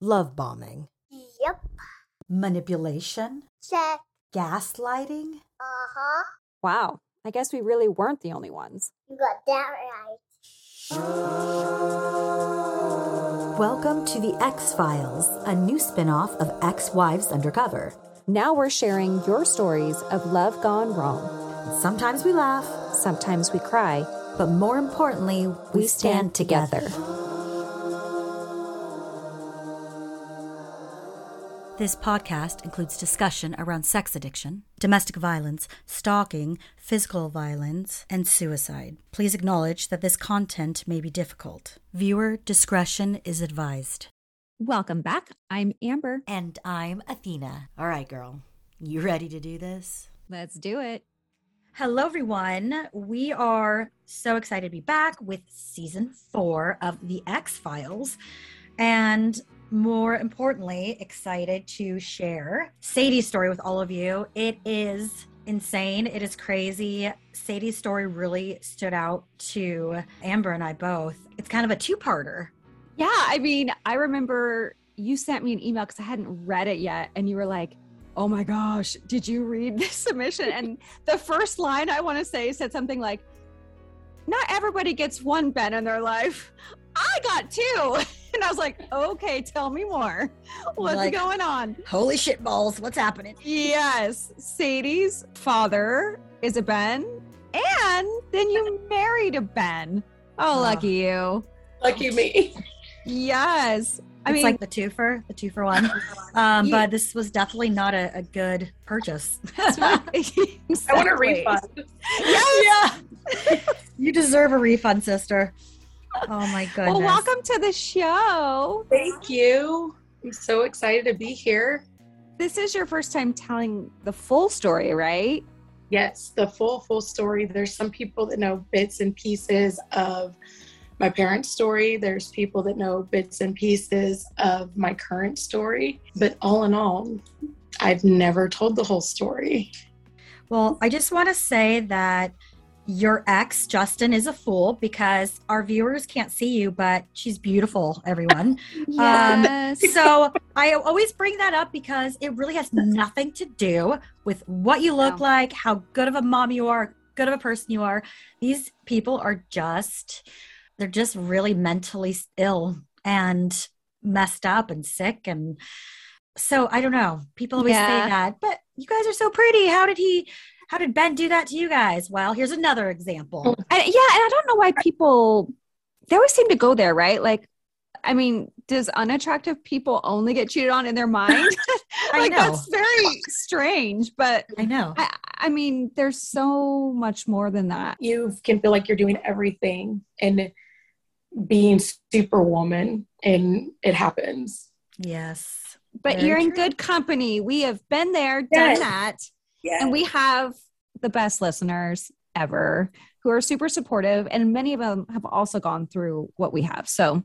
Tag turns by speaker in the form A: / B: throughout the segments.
A: Love bombing.
B: Yep.
A: Manipulation.
B: Check.
A: Gaslighting.
B: Uh huh.
C: Wow, I guess we really weren't the only ones.
B: You got that right.
A: Welcome to the X Files, a new spin off of Ex Wives Undercover.
C: Now we're sharing your stories of love gone wrong.
A: Sometimes we laugh,
C: Sometimes we cry.
A: but more importantly, we,
C: We
A: stand,
C: stand
A: together.
C: together.
A: This podcast includes discussion around sex addiction, domestic violence, stalking, physical violence, and suicide. Please acknowledge that this content may be difficult. Viewer discretion is advised.
C: Welcome back. I'm Amber.
A: And I'm Athena. All right, girl. You ready to do this?
C: Let's do it.
A: Hello, everyone. We are so excited to be back with season four of The X Files. And more importantly, excited to share Sadie's story with all of you. It is insane. It is crazy. Sadie's story really stood out to Amber and I both. It's kind of a two parter.
C: Yeah, I mean, I remember you sent me an email because I hadn't read it yet, and you were like, "Oh my gosh, did you read this submission?" and the first line I want to say said something like, "Not everybody gets one Ben in their life. I got two. and I was like, "Okay, tell me more. What's
A: Like-
C: going on?"
A: Holy shit balls, what's happening?
C: Yes, Sadie's father is a Ben, and then you married a Ben. Oh,
A: Oh.
C: lucky you.
D: Lucky me.
C: Yes. I
A: it's
C: mean,
A: like the two for the two for one. Um,
C: You-
A: but this was definitely not a, a good purchase.
C: That's right.
D: I want a refund.
A: Yes. Yeah. you deserve a refund, sister. Oh my goodness.
C: Well, welcome to the show.
D: Thank you. I'm so excited to be here.
C: This is your first time telling the full story, right?
D: Yes, the full, full story. There's some people that know bits and pieces of my parents' story. There's people that know bits and pieces of my current story. But all in all, I've never told the whole story.
A: Well, I just want to say that your ex, Justin, is a fool because our viewers can't see you, but she's beautiful, everyone.
C: Um, yes.
A: so I always bring that up because it really has nothing to do with what you look
C: No.
A: like, how good of a mom you are, good of a person you are. These people are just, they're just really mentally ill and messed up and sick. And so I don't know. People always
C: Yeah.
A: say that, but you guys are so pretty. How did he? How did Ben do that to you guys? Well, here's another example. Oh.
C: And, yeah, and I don't know why people they always seem to go there, right? Like, I mean, does unattractive people only get cheated on in their mind?
A: I
C: like
A: know.
C: that's very strange. But
A: I know.
C: I, I mean, there's so much more than that.
D: You can feel like you're doing everything and being superwoman, and it happens.
A: Yes.
C: But
A: Very
C: you're in good company. We have been there, done
D: Yes.
C: that.
D: Yeah.
C: And we have the best listeners ever who are super supportive. And many of them have also gone through what we have. So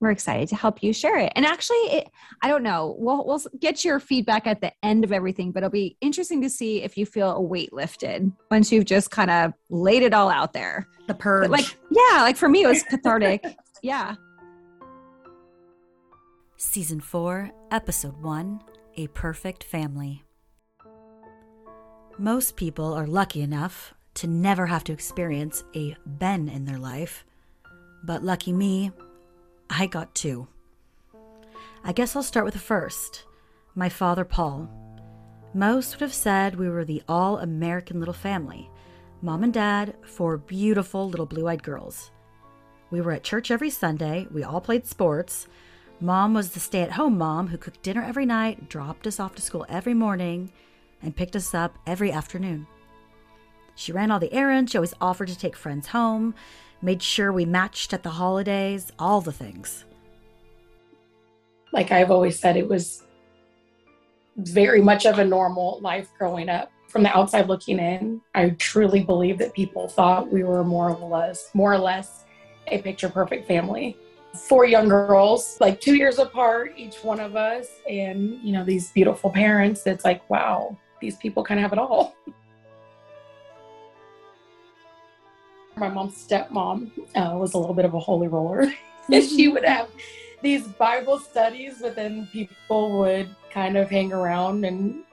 C: we're excited to help you share it. And actually, it, I don't know, we'll, we'll get your feedback at the end of everything, but it'll be interesting to see if you feel a weight lifted once you've just kind of laid it all out there.
A: The purge.
C: But like, yeah, like for me, it was cathartic. yeah.
A: Season 4, Episode 1 A Perfect Family. Most people are lucky enough to never have to experience a Ben in their life, but lucky me, I got two. I guess I'll start with the first my father, Paul. Most would have said we were the all American little family mom and dad, four beautiful little blue eyed girls. We were at church every Sunday, we all played sports. Mom was the stay at home mom who cooked dinner every night, dropped us off to school every morning, and picked us up every afternoon. She ran all the errands, she always offered to take friends home, made sure we matched at the holidays, all the things.
D: like I've always said, it was very much of a normal life growing up. From the outside looking in, I truly believe that people thought we were more or less, more or less, a picture perfect family. Four young girls, like two years apart, each one of us, and you know these beautiful parents. It's like, wow, these people kind of have it all. My mom's stepmom uh, was a little bit of a holy roller. she would have these Bible studies, but then people would kind of hang around and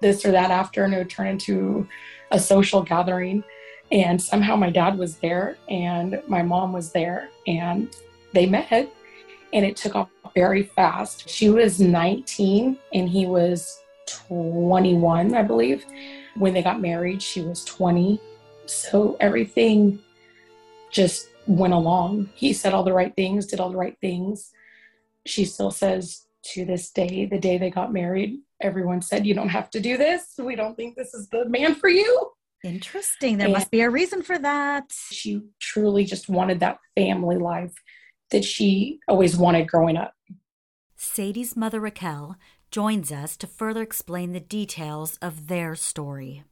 D: this or that after, and it would turn into a social gathering. And somehow my dad was there and my mom was there, and they met, and it took off very fast. She was 19 and he was 21, I believe. When they got married, she was 20. So everything just went along. He said all the right things, did all the right things. She still says to this day, the day they got married, everyone said, You don't have to do this. We don't think this is the man for you.
A: Interesting. There and must be a reason for that.
D: She truly just wanted that family life that she always wanted growing up.
A: Sadie's mother, Raquel, joins us to further explain the details of their story.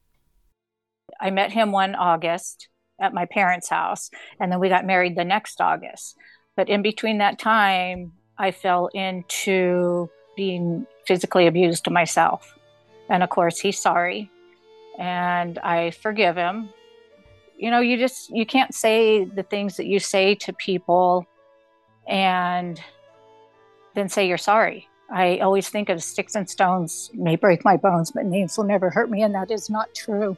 E: I met him one August at my parents' house, and then we got married the next August. But in between that time, I fell into being physically abused myself. And of course, he's sorry, and I forgive him. You know, you just you can't say the things that you say to people and then say you're sorry. I always think of sticks and stones may break my bones, but names will never hurt me. And that is not true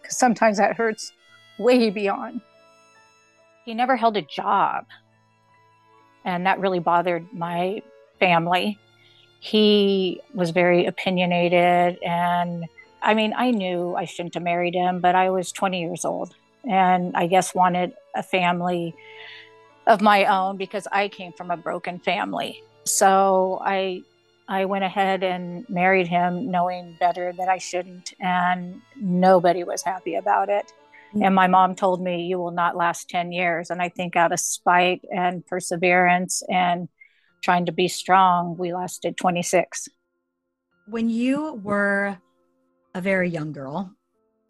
E: because sometimes that hurts way beyond. He never held a job. And that really bothered my family. He was very opinionated. And I mean, I knew I shouldn't have married him, but I was 20 years old and I guess wanted a family of my own because I came from a broken family. So I I went ahead and married him knowing better that I shouldn't and nobody was happy about it. Mm-hmm. And my mom told me you will not last 10 years and I think out of spite and perseverance and trying to be strong, we lasted 26.
A: When you were a very young girl,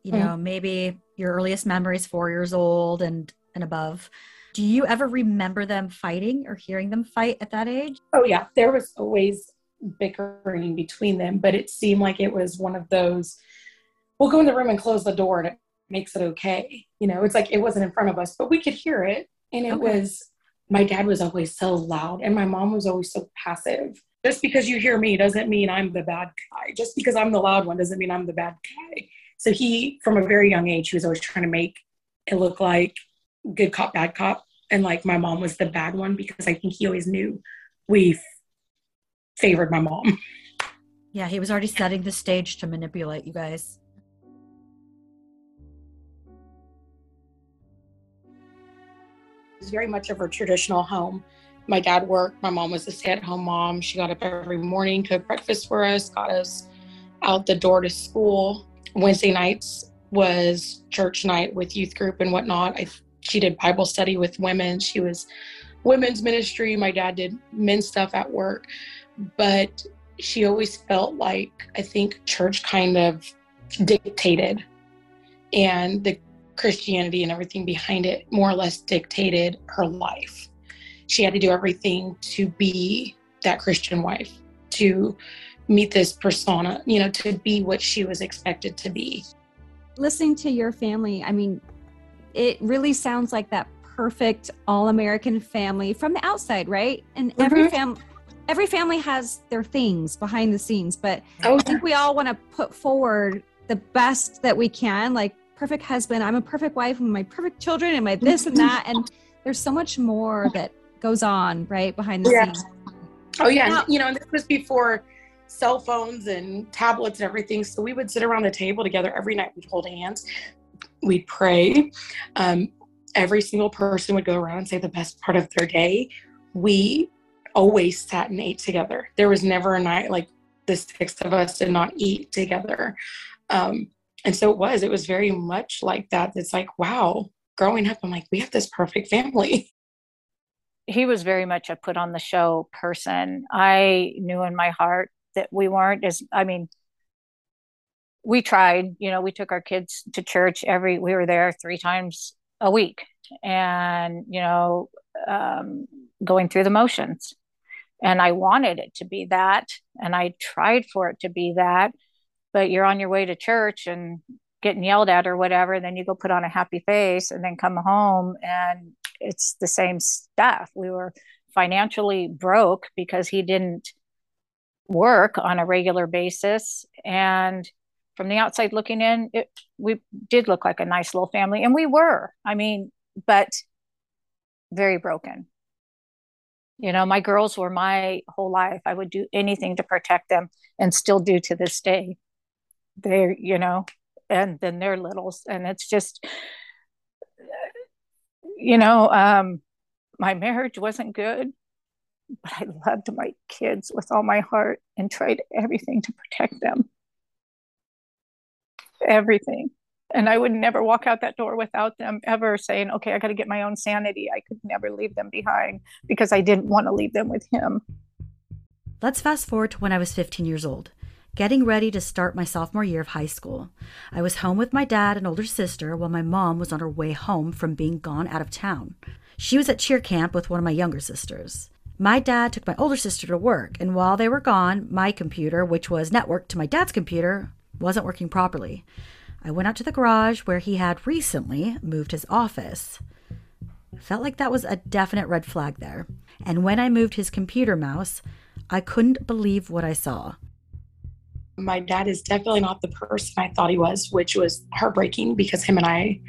A: you mm-hmm. know, maybe your earliest memories 4 years old and and above, do you ever remember them fighting or hearing them fight at that age?
D: Oh, yeah. There was always bickering between them, but it seemed like it was one of those we'll go in the room and close the door and it makes it okay. You know, it's like it wasn't in front of us, but we could hear it. And it okay. was, my dad was always so loud and my mom was always so passive. Just because you hear me doesn't mean I'm the bad guy. Just because I'm the loud one doesn't mean I'm the bad guy. So he, from a very young age, he was always trying to make it look like good cop, bad cop and like my mom was the bad one because I think he always knew we favored my mom.
A: Yeah, he was already setting the stage to manipulate you guys.
D: It was very much of a traditional home. My dad worked, my mom was a stay at home mom. She got up every morning, cooked breakfast for us, got us out the door to school. Wednesday nights was church night with youth group and whatnot. I she did Bible study with women. She was women's ministry. My dad did men's stuff at work. But she always felt like I think church kind of dictated and the Christianity and everything behind it more or less dictated her life. She had to do everything to be that Christian wife, to meet this persona, you know, to be what she was expected to be.
C: Listening to your family, I mean, it really sounds like that perfect all-American family from the outside, right? And mm-hmm. every family every family has their things behind the scenes, but oh, I think we all want to put forward the best that we can, like perfect husband, I'm a perfect wife, and my perfect children, and my this and that. And there's so much more that goes on, right, behind the yeah. scenes.
D: Oh yeah, now, you know, this was before cell phones and tablets and everything. So we would sit around the table together every night. We'd hold hands we'd pray. Um, every single person would go around and say the best part of their day. We always sat and ate together. There was never a night like the six of us did not eat together. Um, and so it was, it was very much like that. It's like, wow, growing up, I'm like, we have this perfect family.
E: He was very much a put on the show person. I knew in my heart that we weren't as, I mean, we tried, you know, we took our kids to church every, we were there three times a week and, you know, um, going through the motions. And I wanted it to be that. And I tried for it to be that. But you're on your way to church and getting yelled at or whatever. And Then you go put on a happy face and then come home and it's the same stuff. We were financially broke because he didn't work on a regular basis. And from the outside looking in, it, we did look like a nice little family, and we were. I mean, but very broken. You know, my girls were my whole life. I would do anything to protect them and still do to this day. They're, you know, and then they're littles. And it's just, you know, um, my marriage wasn't good, but I loved my kids with all my heart and tried everything to protect them. Everything. And I would never walk out that door without them ever saying, okay, I got to get my own sanity. I could never leave them behind because I didn't want to leave them with him.
A: Let's fast forward to when I was 15 years old, getting ready to start my sophomore year of high school. I was home with my dad and older sister while my mom was on her way home from being gone out of town. She was at cheer camp with one of my younger sisters. My dad took my older sister to work, and while they were gone, my computer, which was networked to my dad's computer, wasn't working properly. I went out to the garage where he had recently moved his office. Felt like that was a definite red flag there. And when I moved his computer mouse, I couldn't believe what I saw.
D: My dad is definitely not the person I thought he was, which was heartbreaking because him and I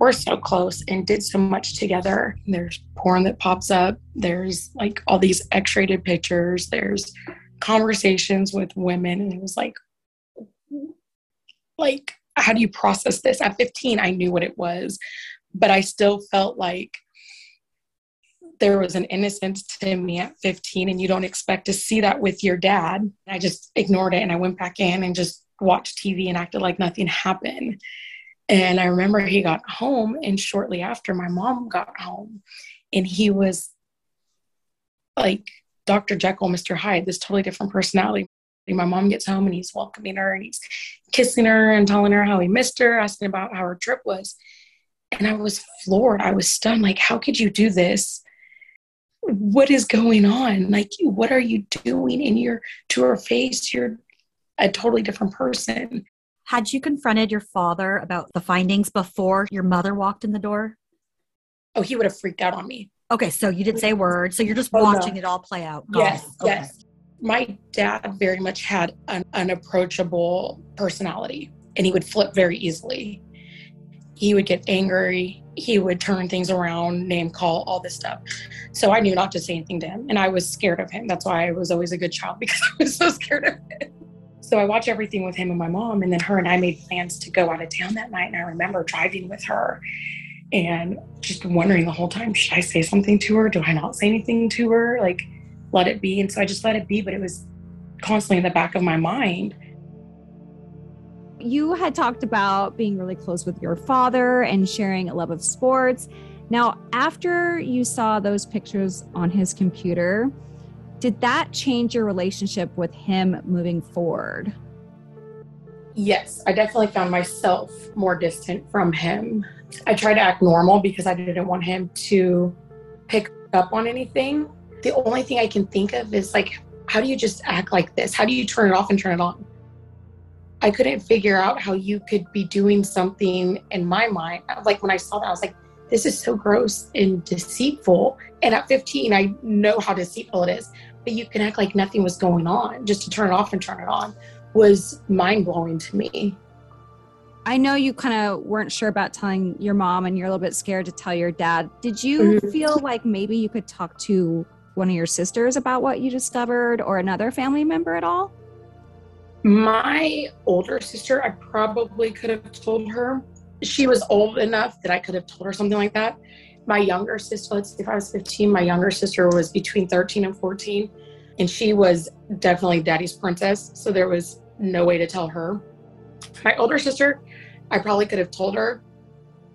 D: were so close and did so much together. There's porn that pops up, there's like all these X rated pictures, there's conversations with women, and it was like, like how do you process this? At 15, I knew what it was, but I still felt like there was an innocence to me at 15, and you don't expect to see that with your dad. I just ignored it and I went back in and just watched TV and acted like nothing happened. And I remember he got home, and shortly after, my mom got home, and he was like Dr. Jekyll, Mr. Hyde, this totally different personality. My mom gets home and he's welcoming her and he's kissing her and telling her how he missed her, asking about how her trip was. And I was floored. I was stunned. Like, how could you do this? What is going on? Like, what are you doing? in your to her face, you're a totally different person.
A: Had you confronted your father about the findings before your mother walked in the door?
D: Oh, he would have freaked out on me.
A: Okay, so you didn't say a word. So you're just oh, watching no. it all play out.
D: Yes, okay. yes my dad very much had an unapproachable personality and he would flip very easily. He would get angry, he would turn things around, name call, all this stuff. So I knew not to say anything to him and I was scared of him. That's why I was always a good child because I was so scared of him. So I watched everything with him and my mom and then her and I made plans to go out of town that night and I remember driving with her and just wondering the whole time, should I say something to her? Do I not say anything to her? Like let it be. And so I just let it be, but it was constantly in the back of my mind.
C: You had talked about being really close with your father and sharing a love of sports. Now, after you saw those pictures on his computer, did that change your relationship with him moving forward?
D: Yes, I definitely found myself more distant from him. I tried to act normal because I didn't want him to pick up on anything the only thing I can think of is like, how do you just act like this? How do you turn it off and turn it on? I couldn't figure out how you could be doing something in my mind. Like when I saw that, I was like, this is so gross and deceitful. And at 15, I know how deceitful it is, but you can act like nothing was going on just to turn it off and turn it on was mind blowing to me.
C: I know you kind of weren't sure about telling your mom and you're a little bit scared to tell your dad. Did you mm-hmm. feel like maybe you could talk to one of your sisters about what you discovered or another family member at all?
D: My older sister, I probably could have told her. She was old enough that I could have told her something like that. My younger sister, let's see if I was 15, my younger sister was between 13 and 14, and she was definitely daddy's princess. So there was no way to tell her. My older sister, I probably could have told her,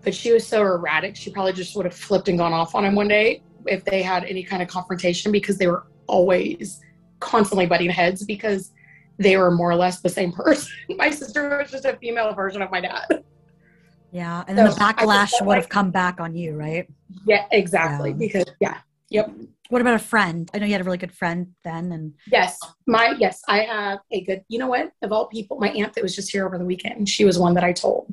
D: but she was so erratic, she probably just would have flipped and gone off on him one day if they had any kind of confrontation because they were always constantly butting heads because they were more or less the same person. my sister was just a female version of my dad.
A: Yeah, and then the backlash would like, have come back on you, right?
D: Yeah, exactly. Yeah. Because yeah, yep.
A: What about a friend? I know you had a really good friend then, and
D: yes, my yes, I have a good. You know what? Of all people, my aunt that was just here over the weekend, she was one that I told.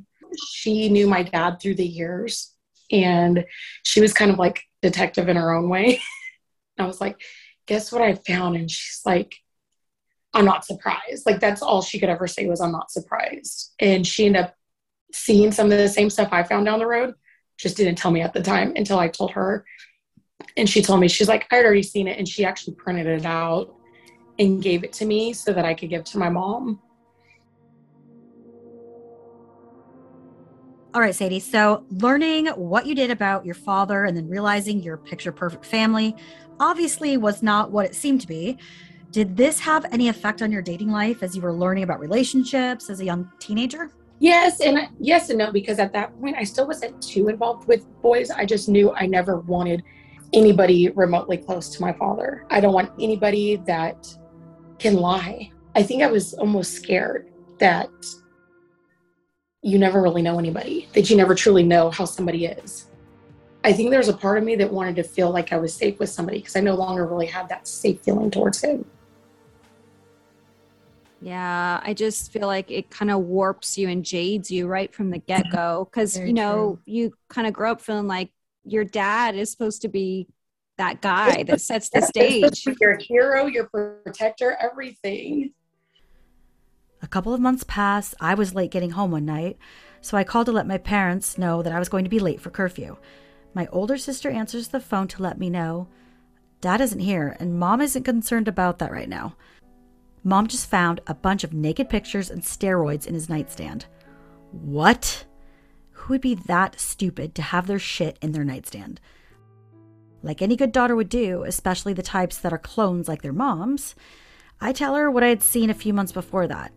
D: She knew my dad through the years, and she was kind of like detective in her own way. I was like, guess what I found? And she's like, I'm not surprised. Like that's all she could ever say was I'm not surprised. And she ended up seeing some of the same stuff I found down the road, just didn't tell me at the time until I told her. And she told me, she's like, I had already seen it. And she actually printed it out and gave it to me so that I could give to my mom.
A: All right, Sadie. So, learning what you did about your father and then realizing your picture perfect family obviously was not what it seemed to be. Did this have any effect on your dating life as you were learning about relationships as a young teenager?
D: Yes, and yes and no, because at that point I still wasn't too involved with boys. I just knew I never wanted anybody remotely close to my father. I don't want anybody that can lie. I think I was almost scared that you never really know anybody, that you never truly know how somebody is. I think there's a part of me that wanted to feel like I was safe with somebody because I no longer really had that safe feeling towards him.
C: Yeah, I just feel like it kind of warps you and jades you right from the get go because, you know, true. you kind of grow up feeling like your dad is supposed to be that guy that sets the stage.
D: Your hero, your protector, everything.
A: A couple of months passed. I was late getting home one night, so I called to let my parents know that I was going to be late for curfew. My older sister answers the phone to let me know Dad isn't here, and Mom isn't concerned about that right now. Mom just found a bunch of naked pictures and steroids in his nightstand. What? Who would be that stupid to have their shit in their nightstand? Like any good daughter would do, especially the types that are clones like their moms, I tell her what I had seen a few months before that.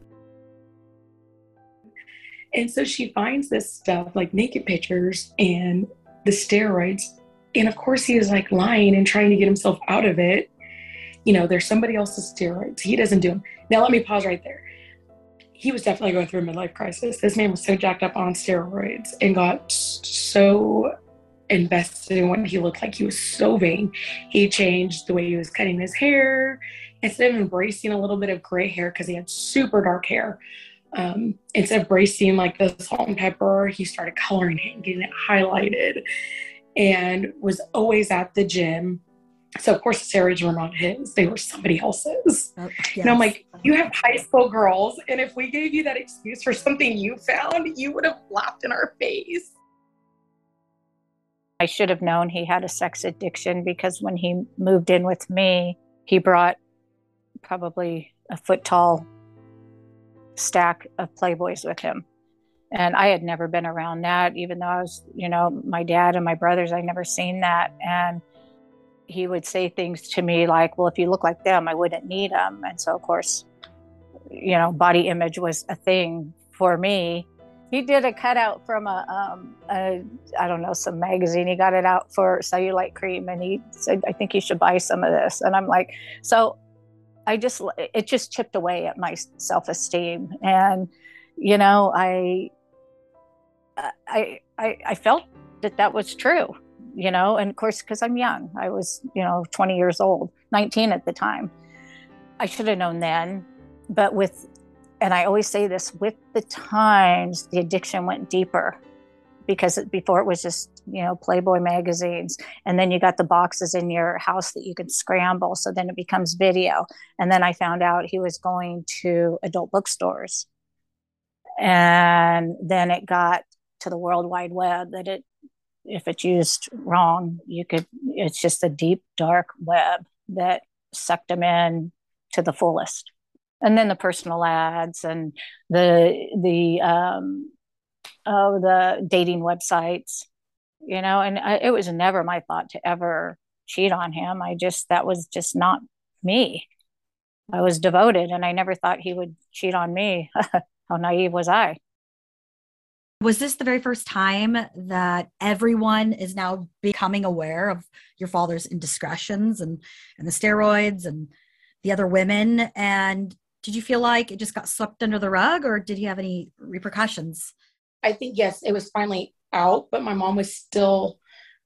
D: And so she finds this stuff like naked pictures and the steroids. And of course, he is like lying and trying to get himself out of it. You know, there's somebody else's steroids. He doesn't do them. Now, let me pause right there. He was definitely going through a midlife crisis. This man was so jacked up on steroids and got so invested in what he looked like. He was so vain. He changed the way he was cutting his hair. Instead of embracing a little bit of gray hair, because he had super dark hair, um, instead of bracing like the salt and pepper, he started coloring it and getting it highlighted and was always at the gym. So of course the steroids were not his, they were somebody else's. Oh, yes. And I'm like, you have high school girls, and if we gave you that excuse for something you found, you would have laughed in our face.
E: I should have known he had a sex addiction because when he moved in with me, he brought probably a foot tall stack of Playboys with him. And I had never been around that, even though I was, you know, my dad and my brothers, I'd never seen that. And he would say things to me like, well, if you look like them, I wouldn't need them. And so, of course, you know, body image was a thing for me. He did a cutout from a, um, a, I don't know, some magazine. He got it out for cellulite cream and he said, I think you should buy some of this. And I'm like, so I just it just chipped away at my self-esteem. And you know I I I, I felt that that was true you know and of course because I'm young I was you know 20 years old 19 at the time. I should have known then but with and I always say this with the times the addiction went deeper because before it was just you know playboy magazines and then you got the boxes in your house that you could scramble so then it becomes video. And then i found out he was going to adult bookstores. And then it got to the world wide web that it if it's used wrong you could it's just a deep dark web that sucked him in to the fullest. And then the personal ads and the the um, of the dating websites, you know, and I, it was never my thought to ever cheat on him. I just, that was just not me. I was devoted and I never thought he would cheat on me. How naive was I?
A: Was this the very first time that everyone is now becoming aware of your father's indiscretions and, and the steroids and the other women? And did you feel like it just got swept under the rug or did he have any repercussions?
D: I think, yes, it was finally out, but my mom was still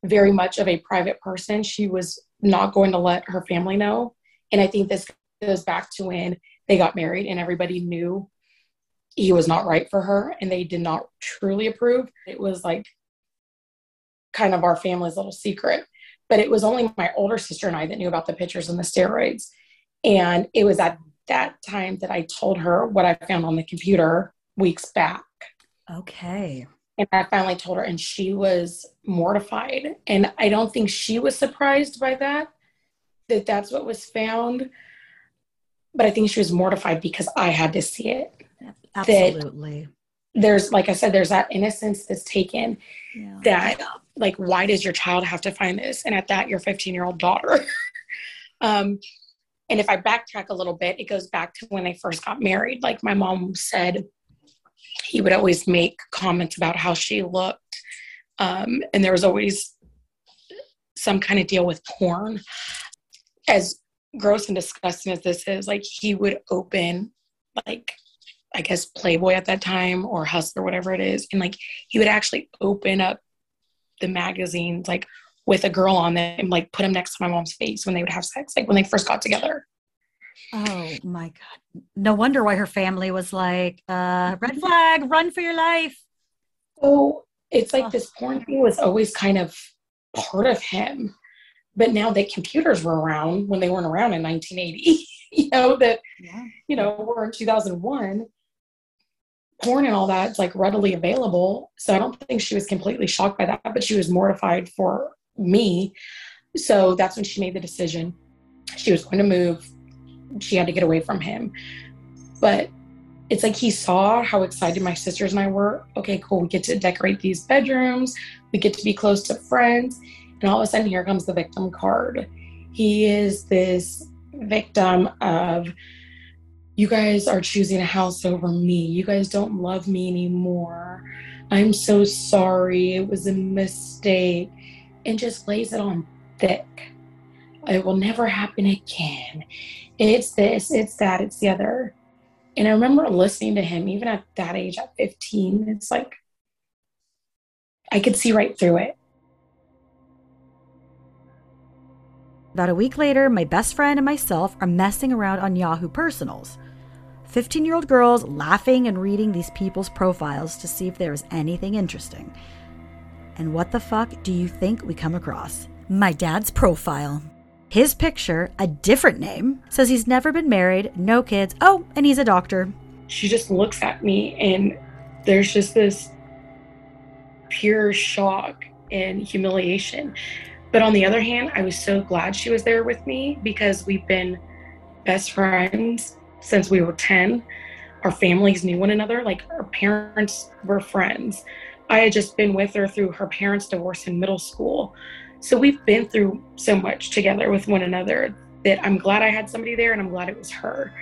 D: very much of a private person. She was not going to let her family know. And I think this goes back to when they got married and everybody knew he was not right for her and they did not truly approve. It was like kind of our family's little secret. but it was only my older sister and I that knew about the pictures and the steroids. And it was at that time that I told her what I found on the computer weeks back.
A: Okay.
D: And I finally told her, and she was mortified. And I don't think she was surprised by that, that that's what was found. But I think she was mortified because I had to see it.
A: Absolutely.
D: There's, like I said, there's that innocence that's taken
A: Yeah.
D: that, like, why does your child have to find this? And at that, your 15 year old daughter. um, and if I backtrack a little bit, it goes back to when they first got married. Like, my mom said, he would always make comments about how she looked. Um, and there was always some kind of deal with porn. As gross and disgusting as this is, like he would open, like, I guess Playboy at that time or Hustler, whatever it is. And like he would actually open up the magazines, like with a girl on them, and like put them next to my mom's face when they would have sex, like when they first got together.
A: Oh my God. No wonder why her family was like, uh, red flag, run for your life.
D: So it's like
A: Ugh.
D: this porn thing was always kind of part of him. But now that computers were around when they weren't around in 1980, you know, that,
A: Yeah.
D: you know, we're in 2001, porn and all that's like readily available. So I don't think she was completely shocked by that, but she was mortified for me. So that's when she made the decision. She was going to move. She had to get away from him. But it's like he saw how excited my sisters and I were. Okay, cool. We get to decorate these bedrooms. We get to be close to friends. And all of a sudden, here comes the victim card. He is this victim of, you guys are choosing a house over me. You guys don't love me anymore. I'm so sorry. It was a mistake. And just lays it on thick. It will never happen again. It's this, it's that, it's the other. And I remember listening to him, even at that age, at 15, it's like I could see right through it.
A: About a week later, my best friend and myself are messing around on Yahoo Personals. 15 year old girls laughing and reading these people's profiles to see if there is anything interesting. And what the fuck do you think we come across? My dad's profile. His picture, a different name, says he's never been married, no kids, oh, and he's a doctor.
D: She just looks at me, and there's just this pure shock and humiliation. But on the other hand, I was so glad she was there with me because we've been best friends since we were 10. Our families knew one another, like our parents were friends. I had just been with her through her parents' divorce in middle school. So we've been through so much together with one another that I'm glad I had somebody there and I'm glad it was her.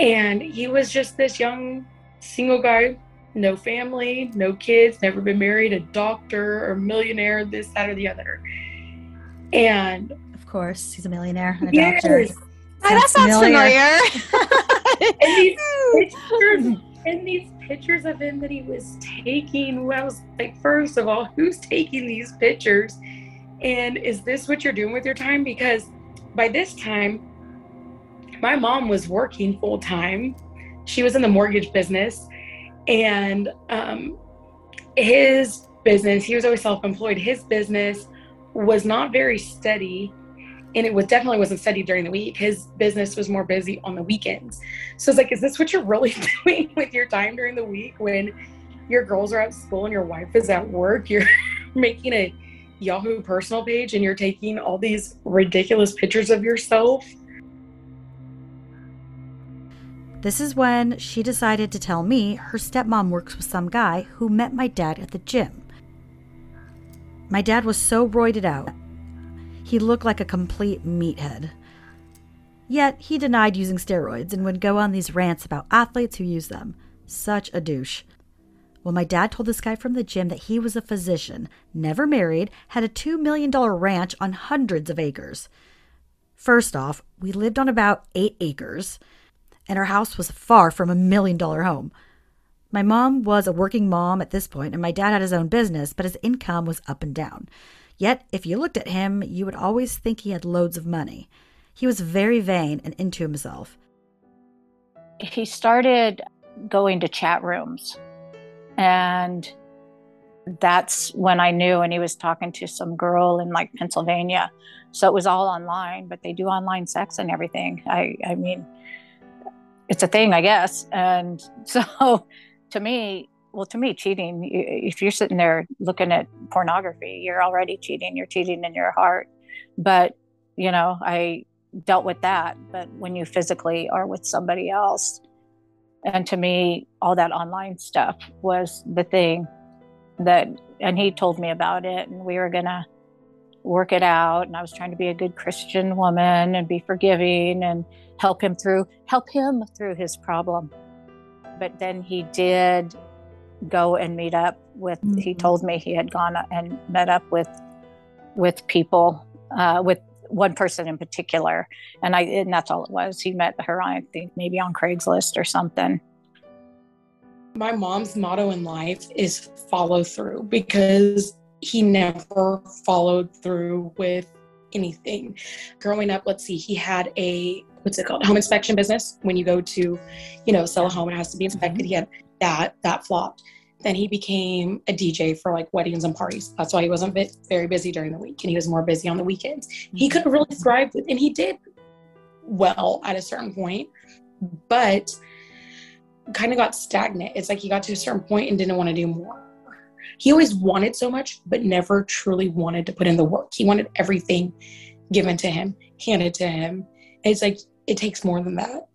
D: And he was just this young single guy, no family, no kids, never been married, a doctor or millionaire, this, that, or the other. And
A: Of course, he's a millionaire and a
D: yes,
A: doctor.
C: Oh, that sounds familiar.
D: and these pictures and these pictures of him that he was taking well, I was like first of all who's taking these pictures and is this what you're doing with your time because by this time my mom was working full time she was in the mortgage business and um, his business he was always self-employed his business was not very steady and it was definitely wasn't steady during the week. His business was more busy on the weekends. So it's like, is this what you're really doing with your time during the week when your girls are at school and your wife is at work? You're making a Yahoo personal page and you're taking all these ridiculous pictures of yourself.
A: This is when she decided to tell me her stepmom works with some guy who met my dad at the gym. My dad was so roided out, he looked like a complete meathead. Yet he denied using steroids and would go on these rants about athletes who use them. Such a douche. Well, my dad told this guy from the gym that he was a physician, never married, had a $2 million ranch on hundreds of acres. First off, we lived on about eight acres, and our house was far from a million dollar home. My mom was a working mom at this point, and my dad had his own business, but his income was up and down. Yet, if you looked at him, you would always think he had loads of money. He was very vain and into himself.
E: he started going to chat rooms and that's when I knew. And he was talking to some girl in like Pennsylvania. So it was all online, but they do online sex and everything. I, I mean, it's a thing, I guess. And so to me, well, to me, cheating, if you're sitting there looking at pornography, you're already cheating. You're cheating in your heart. But, you know, I dealt with that. But when you physically are with somebody else, and to me, all that online stuff was the thing that, and he told me about it, and we were going to work it out. And I was trying to be a good Christian woman and be forgiving and help him through, help him through his problem. But then he did go and meet up with, mm-hmm. he told me he had gone and met up with, with people, uh, with one person in particular. And I, and that's all it was. He met her I think maybe on Craigslist or something.
D: My mom's motto in life is follow through because he never followed through with anything. Growing up, let's see, he had a what's it called? Home inspection business. When you go to, you know, sell a home, it has to be inspected. Mm-hmm. He had that, that flopped. Then he became a DJ for like weddings and parties. That's why he wasn't very busy during the week and he was more busy on the weekends. He mm-hmm. could really thrive with, and he did well at a certain point, but kind of got stagnant. It's like he got to a certain point and didn't want to do more. He always wanted so much, but never truly wanted to put in the work. He wanted everything given to him, handed to him. And it's like, it takes more than that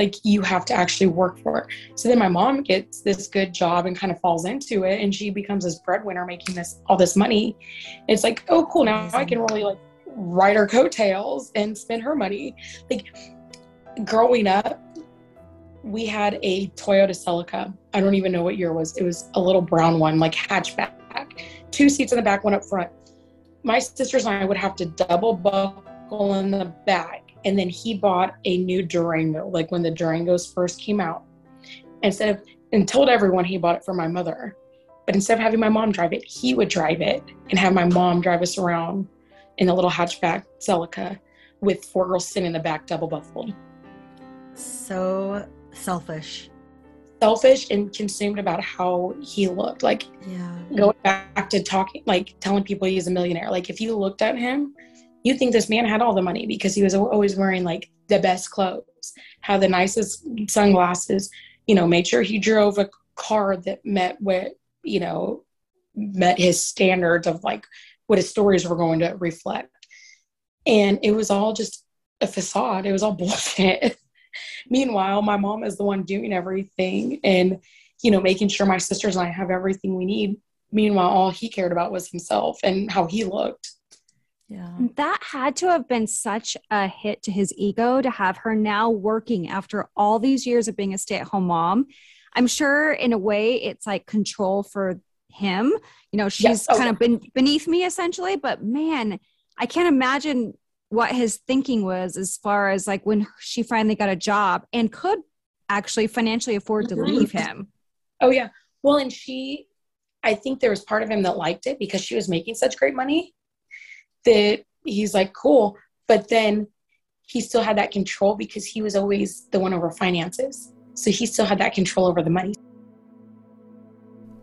D: like you have to actually work for it. So then my mom gets this good job and kind of falls into it and she becomes this breadwinner making this all this money. It's like, oh cool, now. I can really like ride her coattails and spend her money. Like growing up, we had a Toyota Celica. I don't even know what year it was. It was a little brown one, like hatchback. Two seats in the back, one up front. My sisters and I would have to double buckle in the back and then he bought a new Durango, like when the Durangos first came out. Instead of and told everyone he bought it for my mother. But instead of having my mom drive it, he would drive it and have my mom drive us around in a little hatchback Celica with four girls sitting in the back, double buffled.
A: So selfish.
D: Selfish and consumed about how he looked. Like,
A: yeah.
D: going back to talking, like telling people he's a millionaire. Like, if you looked at him, you think this man had all the money because he was always wearing like the best clothes, had the nicest sunglasses, you know, made sure he drove a car that met what, you know, met his standards of like what his stories were going to reflect. And it was all just a facade. It was all bullshit. Meanwhile, my mom is the one doing everything and, you know, making sure my sisters and I have everything we need. Meanwhile, all he cared about was himself and how he looked.
C: Yeah. That had to have been such a hit to his ego to have her now working after all these years of being a stay at home mom. I'm sure in a way it's like control for him. You know, she's yes. oh, kind of been beneath me essentially, but man, I can't imagine what his thinking was as far as like when she finally got a job and could actually financially afford to mm-hmm. leave him.
D: Oh yeah. Well, and she I think there was part of him that liked it because she was making such great money that he's like, cool. But then he still had that control because he was always the one over finances. So he still had that control over the money.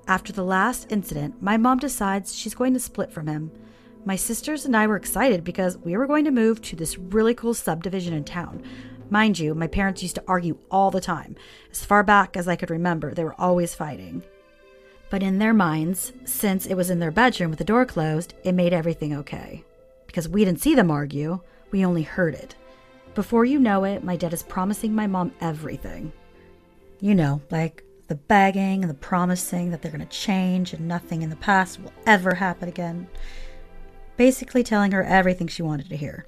A: After the last incident, my mom decides she's going to split from him. My sisters and I were excited because we were going to move to this really cool subdivision in town. Mind you, my parents used to argue all the time. As far back as I could remember, they were always fighting. But in their minds, since it was in their bedroom with the door closed, it made everything okay because we didn't see them argue, we only heard it. Before you know it, my dad is promising my mom everything. You know, like the begging and the promising that they're going to change and nothing in the past will ever happen again. Basically, telling her everything she wanted to hear.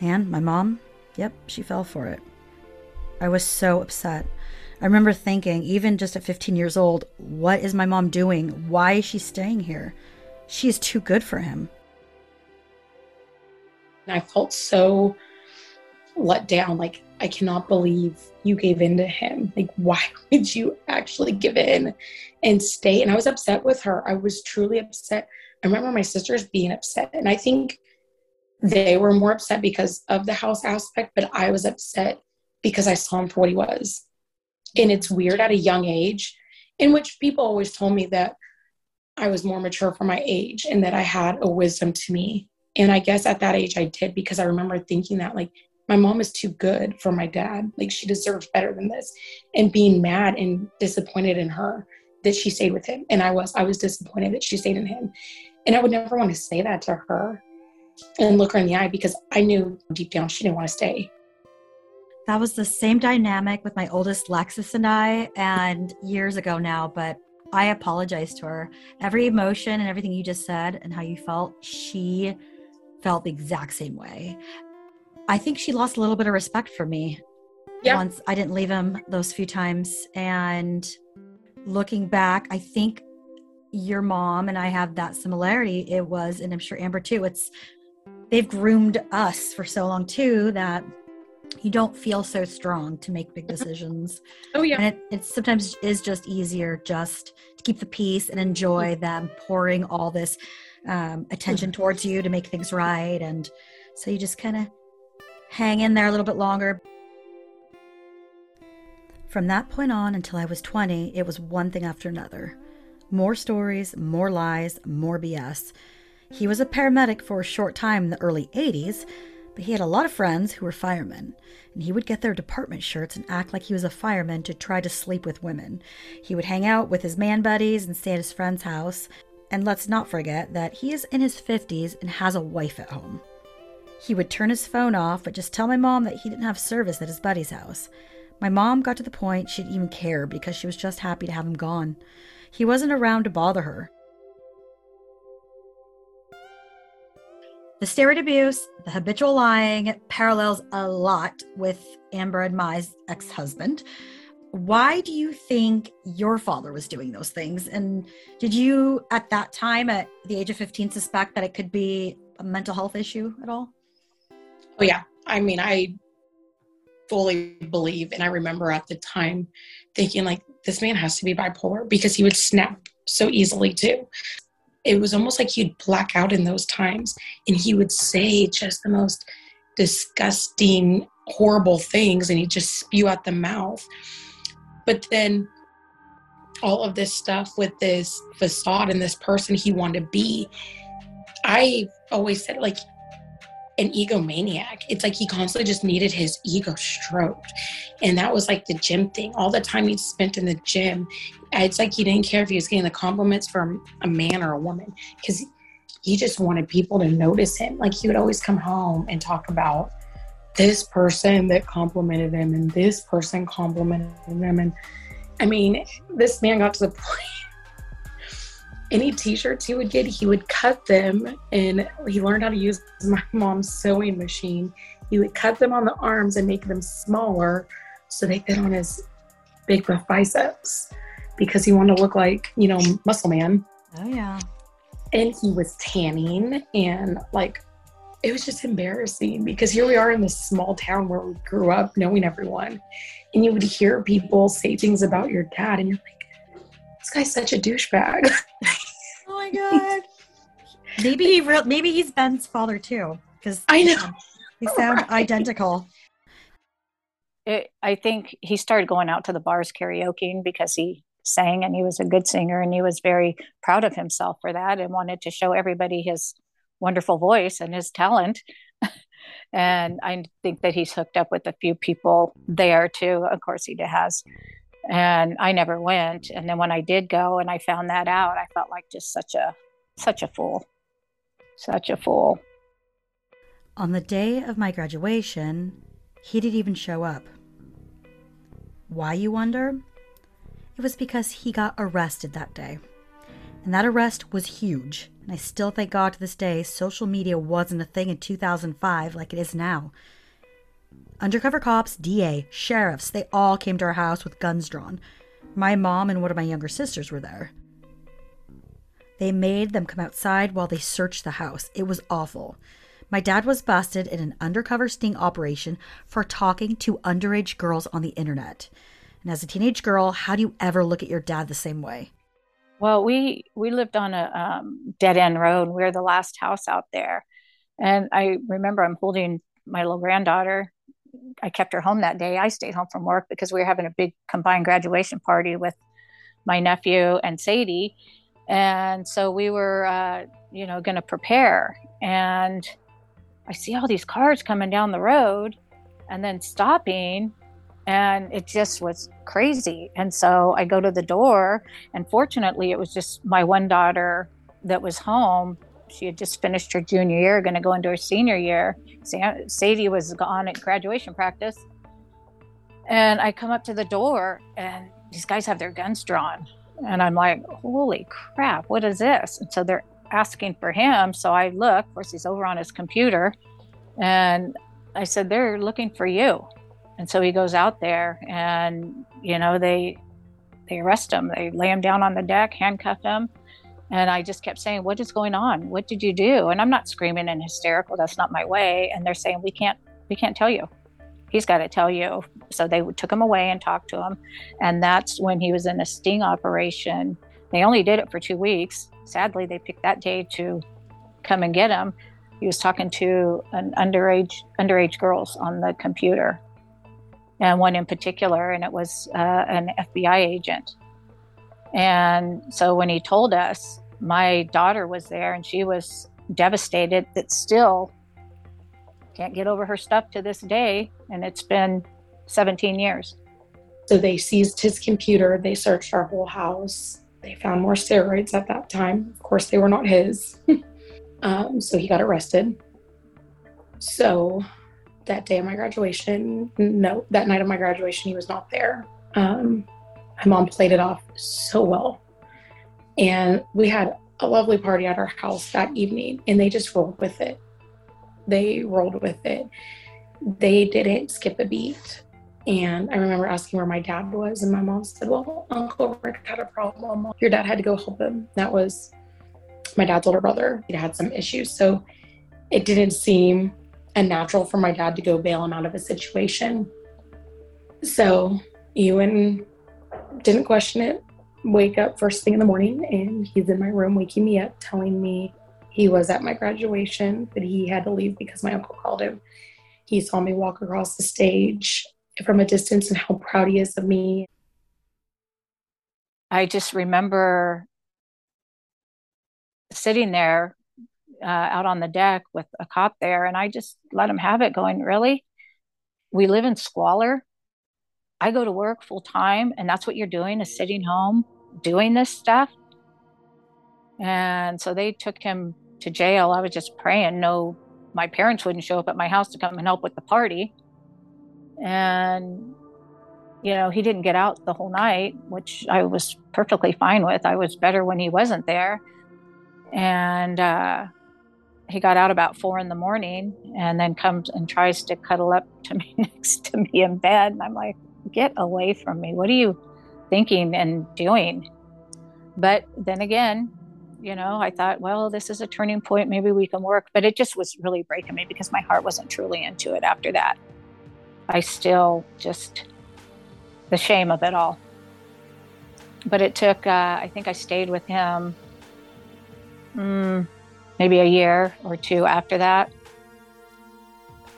A: And my mom, yep, she fell for it. I was so upset. I remember thinking, even just at 15 years old, what is my mom doing? Why is she staying here? She is too good for him.
D: And I felt so let down. Like, I cannot believe you gave in to him. Like, why would you actually give in and stay? And I was upset with her. I was truly upset. I remember my sisters being upset. And I think they were more upset because of the house aspect, but I was upset because I saw him for what he was. And it's weird at a young age, in which people always told me that I was more mature for my age and that I had a wisdom to me. And I guess at that age I did because I remember thinking that like my mom is too good for my dad. Like she deserves better than this. And being mad and disappointed in her that she stayed with him. And I was, I was disappointed that she stayed in him. And I would never want to say that to her and look her in the eye because I knew deep down she didn't want to stay.
A: That was the same dynamic with my oldest Lexus and I, and years ago now, but I apologized to her. Every emotion and everything you just said and how you felt, she felt the exact same way. I think she lost a little bit of respect for me
D: yeah.
A: once I didn't leave him those few times. And looking back, I think your mom and I have that similarity. It was, and I'm sure Amber too, it's they've groomed us for so long too that you don't feel so strong to make big decisions.
D: Oh yeah.
A: And it, it sometimes is just easier just to keep the peace and enjoy mm-hmm. them pouring all this um, attention towards you to make things right. And so you just kind of hang in there a little bit longer. From that point on until I was 20, it was one thing after another. More stories, more lies, more BS. He was a paramedic for a short time in the early 80s, but he had a lot of friends who were firemen, and he would get their department shirts and act like he was a fireman to try to sleep with women. He would hang out with his man buddies and stay at his friend's house. And let's not forget that he is in his 50s and has a wife at home. He would turn his phone off, but just tell my mom that he didn't have service at his buddy's house. My mom got to the point she didn't even care because she was just happy to have him gone. He wasn't around to bother her. The steroid abuse, the habitual lying parallels a lot with Amber and my ex husband. Why do you think your father was doing those things? And did you, at that time, at the age of 15, suspect that it could be a mental health issue at all?
D: Oh, yeah. I mean, I fully believe, and I remember at the time thinking, like, this man has to be bipolar because he would snap so easily, too it was almost like he'd black out in those times and he would say just the most disgusting horrible things and he'd just spew out the mouth but then all of this stuff with this facade and this person he wanted to be i always said like an egomaniac. It's like he constantly just needed his ego stroked. And that was like the gym thing. All the time he spent in the gym, it's like he didn't care if he was getting the compliments from a man or a woman because he just wanted people to notice him. Like he would always come home and talk about this person that complimented him and this person complimented him. And I mean, this man got to the point any t-shirts he would get he would cut them and he learned how to use my mom's sewing machine. He would cut them on the arms and make them smaller so they fit on his big buff biceps because he wanted to look like you know muscle man.
A: Oh yeah.
D: And he was tanning and like it was just embarrassing because here we are in this small town where we grew up knowing everyone and you would hear people say things about your dad and you're like this guy's such a douchebag.
A: oh my god. maybe he real maybe he's Ben's father too. Because
D: I know
A: they sound right. identical.
E: It, I think he started going out to the bars karaokeing because he sang and he was a good singer and he was very proud of himself for that and wanted to show everybody his wonderful voice and his talent. and I think that he's hooked up with a few people there too. Of course, he has and I never went. And then when I did go and I found that out, I felt like just such a such a fool, such a fool.
A: On the day of my graduation, he didn't even show up. Why, you wonder? It was because he got arrested that day. And that arrest was huge. And I still thank God to this day social media wasn't a thing in 2005 like it is now. Undercover cops, DA, sheriffs, they all came to our house with guns drawn. My mom and one of my younger sisters were there. They made them come outside while they searched the house. It was awful. My dad was busted in an undercover sting operation for talking to underage girls on the internet. And as a teenage girl, how do you ever look at your dad the same way?
E: Well, we we lived on a um, dead end road. We were the last house out there, and I remember I'm holding my little granddaughter I kept her home that day. I stayed home from work because we were having a big combined graduation party with my nephew and Sadie. And so we were, uh, you know, going to prepare. And I see all these cars coming down the road and then stopping. And it just was crazy. And so I go to the door. And fortunately, it was just my one daughter that was home. She had just finished her junior year, going to go into her senior year. Sadie was gone at graduation practice. And I come up to the door, and these guys have their guns drawn. And I'm like, holy crap, what is this? And so they're asking for him. So I look, of course, he's over on his computer. And I said, they're looking for you. And so he goes out there and, you know, they, they arrest him. They lay him down on the deck, handcuff him. And I just kept saying, what is going on? What did you do? And I'm not screaming and hysterical. That's not my way. And they're saying, we can't, we can't tell you he's got to tell you. So they took him away and talked to him. And that's when he was in a sting operation. They only did it for two weeks. Sadly, they picked that day to come and get him. He was talking to an underage underage girls on the computer, and one in particular, and it was uh, an FBI agent. And so when he told us, my daughter was there, and she was devastated that still can't get over her stuff to this day, and it's been 17 years.
D: So they seized his computer, they searched our whole house. They found more steroids at that time. Of course, they were not his. um, so he got arrested. So that day of my graduation, no, that night of my graduation, he was not there. Um, my mom played it off so well. And we had a lovely party at our house that evening, and they just rolled with it they rolled with it. They didn't skip a beat. And I remember asking where my dad was, and my mom said, Well, Uncle Rick had a problem. Your dad had to go help him. That was my dad's older brother. He had some issues. So it didn't seem unnatural for my dad to go bail him out of a situation. So Ewan didn't question it. Wake up first thing in the morning, and he's in my room waking me up, telling me he was at my graduation, but he had to leave because my uncle called him. He saw me walk across the stage from a distance and how proud he is of me.
E: I just remember sitting there uh, out on the deck with a cop there, and I just let him have it, going, Really? We live in squalor. I go to work full time, and that's what you're doing is sitting home doing this stuff. And so they took him to jail, I was just praying no, my parents wouldn't show up at my house to come and help with the party. And, you know, he didn't get out the whole night, which I was perfectly fine with. I was better when he wasn't there. And uh, he got out about four in the morning and then comes and tries to cuddle up to me next to me in bed. And I'm like, get away from me. What are you thinking and doing? But then again, you know i thought well this is a turning point maybe we can work but it just was really breaking me because my heart wasn't truly into it after that i still just the shame of it all but it took uh, i think i stayed with him mm, maybe a year or two after that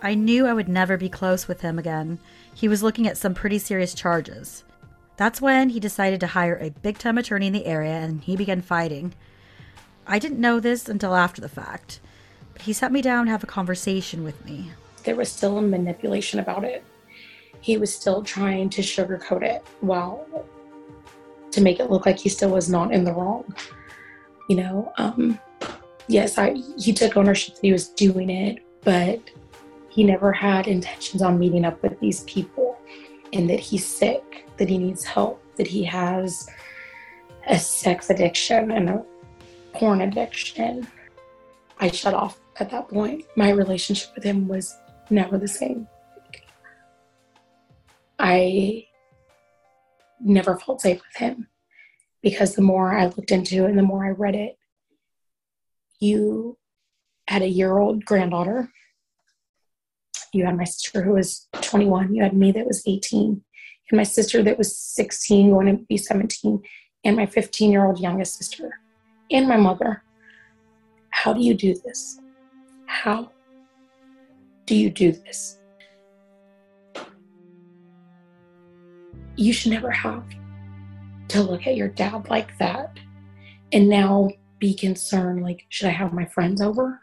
A: i knew i would never be close with him again he was looking at some pretty serious charges that's when he decided to hire a big time attorney in the area and he began fighting I didn't know this until after the fact, but he sat me down to have a conversation with me.
D: There was still a manipulation about it. He was still trying to sugarcoat it while to make it look like he still was not in the wrong. You know, um, yes, I he took ownership that he was doing it, but he never had intentions on meeting up with these people and that he's sick, that he needs help, that he has a sex addiction and a porn addiction. I shut off at that point. My relationship with him was never the same. I never felt safe with him because the more I looked into it and the more I read it, you had a year old granddaughter. You had my sister who was 21. You had me that was 18. And my sister that was 16, going to be 17, and my 15 year old youngest sister and my mother. How do you do this? How do you do this? You should never have to look at your dad like that and now be concerned like should i have my friends over?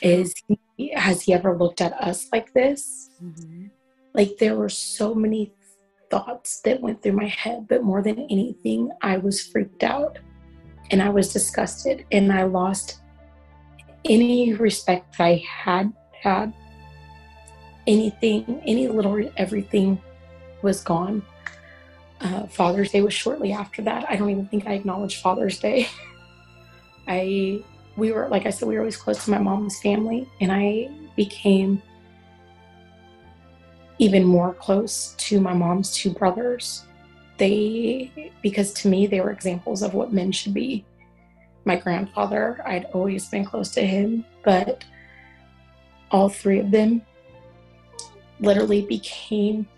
D: Is he, has he ever looked at us like this?
A: Mhm.
D: like there were so many thoughts that went through my head but more than anything i was freaked out and i was disgusted and i lost any respect that i had had. Anything any little everything was gone. Uh, father's day was shortly after that. I don't even think i acknowledged father's day i we were like i said we were always close to my mom's family and i became even more close to my mom's two brothers. They, because to me, they were examples of what men should be. My grandfather, I'd always been close to him, but all three of them literally became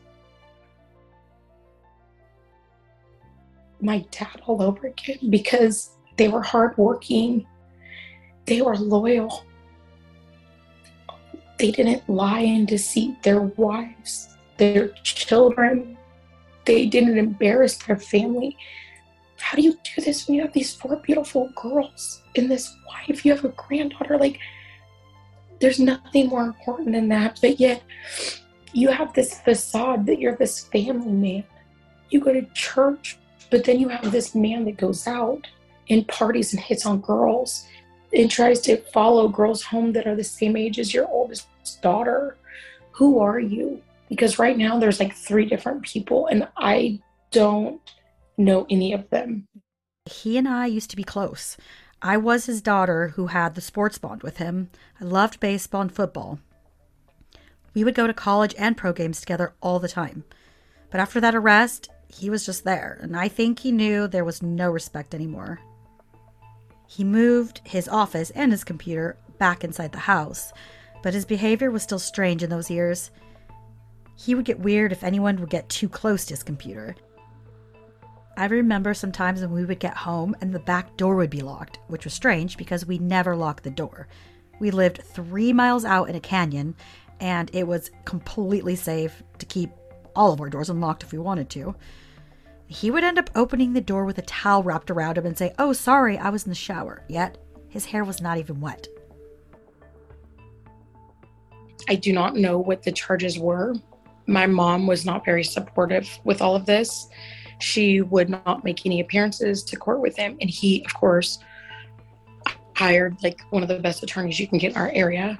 D: my dad all over again because they were hardworking, they were loyal, they didn't lie and deceive their wives, their children. They didn't embarrass their family. How do you do this when you have these four beautiful girls and this wife? You have a granddaughter. Like, there's nothing more important than that. But yet, you have this facade that you're this family man. You go to church, but then you have this man that goes out and parties and hits on girls and tries to follow girls home that are the same age as your oldest daughter. Who are you? Because right now there's like three different people and I don't know any of them.
A: He and I used to be close. I was his daughter who had the sports bond with him. I loved baseball and football. We would go to college and pro games together all the time. But after that arrest, he was just there, and I think he knew there was no respect anymore. He moved his office and his computer back inside the house, but his behavior was still strange in those years. He would get weird if anyone would get too close to his computer. I remember sometimes when we would get home and the back door would be locked, which was strange because we never locked the door. We lived three miles out in a canyon, and it was completely safe to keep all of our doors unlocked if we wanted to. He would end up opening the door with a towel wrapped around him and say, Oh, sorry, I was in the shower. Yet, his hair was not even wet.
D: I do not know what the charges were. My mom was not very supportive with all of this. She would not make any appearances to court with him. And he, of course, hired like one of the best attorneys you can get in our area.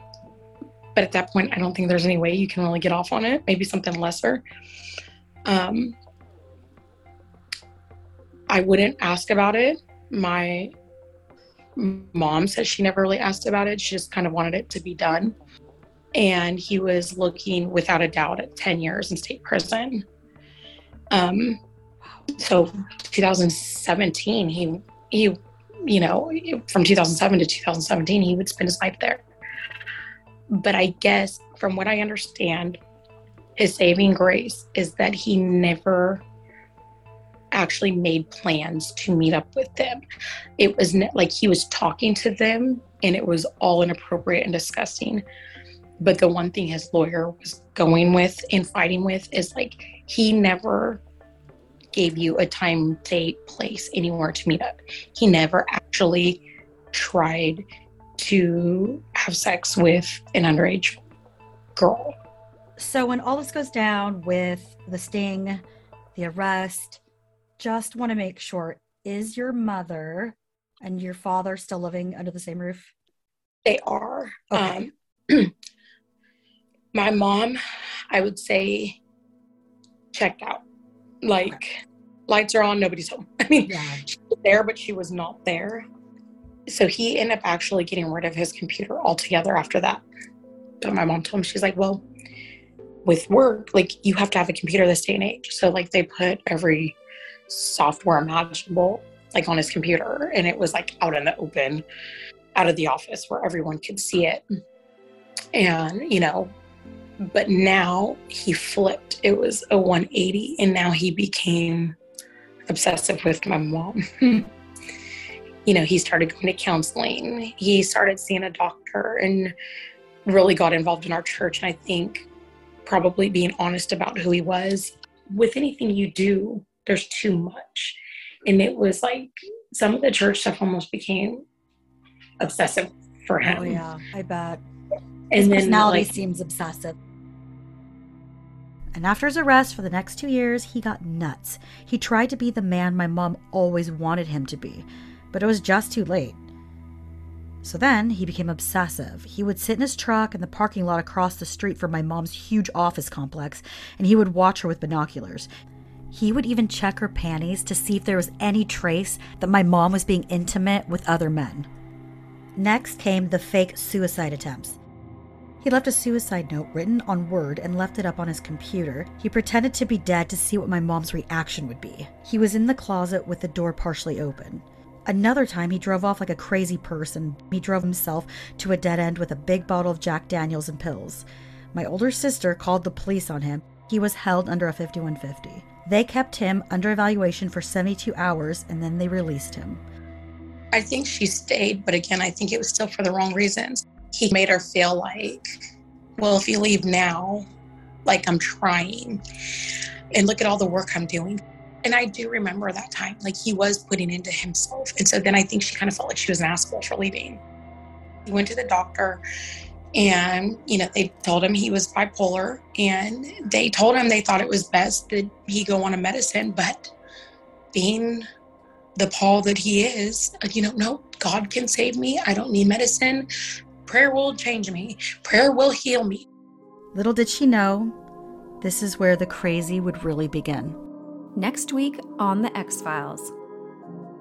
D: But at that point, I don't think there's any way you can really get off on it. Maybe something lesser. Um, I wouldn't ask about it. My mom says she never really asked about it. She just kind of wanted it to be done. And he was looking, without a doubt, at 10 years in state prison. Um, so 2017, he, he, you know, from 2007 to 2017, he would spend his life there. But I guess from what I understand, his saving grace is that he never actually made plans to meet up with them. It was like he was talking to them and it was all inappropriate and disgusting. But the one thing his lawyer was going with and fighting with is like he never gave you a time, date, place, anywhere to meet up. He never actually tried to have sex with an underage girl.
A: So, when all this goes down with the sting, the arrest, just want to make sure is your mother and your father still living under the same roof?
D: They are.
A: Okay.
D: Um, my mom, I would say, checked out. Like, lights are on, nobody's home. I mean,
A: Yeah.
D: she was there, but she was not there. So he ended up actually getting rid of his computer altogether after that. But my mom told me, she's like, well, with work, like you have to have a computer this day and age. So like they put every software imaginable like on his computer and it was like out in the open, out of the office where everyone could see it. And, you know, but now he flipped. It was a 180 and now he became obsessive with my mom. you know, he started going to counseling. He started seeing a doctor and really got involved in our church. And I think probably being honest about who he was. With anything you do, there's too much. And it was like some of the church stuff almost became obsessive for oh, him.
A: Oh yeah, I bet.
D: And
A: His
D: then
A: personality
D: like,
A: seems obsessive. And after his arrest for the next two years, he got nuts. He tried to be the man my mom always wanted him to be, but it was just too late. So then he became obsessive. He would sit in his truck in the parking lot across the street from my mom's huge office complex, and he would watch her with binoculars. He would even check her panties to see if there was any trace that my mom was being intimate with other men. Next came the fake suicide attempts. He left a suicide note written on Word and left it up on his computer. He pretended to be dead to see what my mom's reaction would be. He was in the closet with the door partially open. Another time, he drove off like a crazy person. He drove himself to a dead end with a big bottle of Jack Daniels and pills. My older sister called the police on him. He was held under a 5150. They kept him under evaluation for 72 hours and then they released him.
D: I think she stayed, but again, I think it was still for the wrong reasons. He made her feel like, well, if you leave now, like I'm trying, and look at all the work I'm doing. And I do remember that time, like he was putting into himself. And so then I think she kind of felt like she was an asshole for leaving. He went to the doctor and, you know, they told him he was bipolar and they told him they thought it was best that he go on a medicine. But being the Paul that he is, uh, you know, no, God can save me. I don't need medicine. Prayer will change me, prayer will heal me.
A: Little did she know, this is where the crazy would really begin.
F: Next week on The X Files.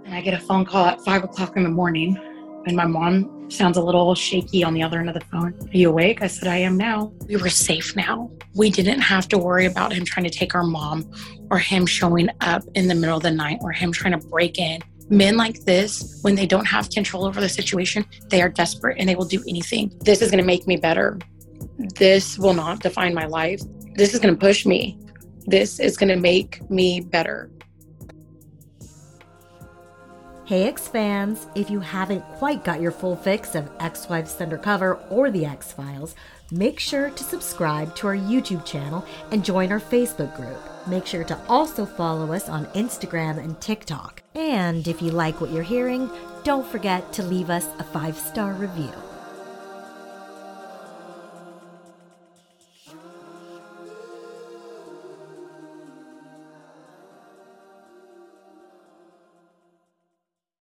D: And I get a phone call at five o'clock in the morning, and my mom sounds a little shaky on the other end of the phone. Are you awake? I said, I am now. We were safe now. We didn't have to worry about him trying to take our mom or him showing up in the middle of the night or him trying to break in. Men like this, when they don't have control over the situation, they are desperate and they will do anything. This is going to make me better. This will not define my life. This is going to push me. This is going to make me better.
A: Hey, X fans! If you haven't quite got your full fix of X Wives Undercover or The X Files, make sure to subscribe to our YouTube channel and join our Facebook group. Make sure to also follow us on Instagram and TikTok. And if you like what you're hearing, don't forget to leave us a five star review.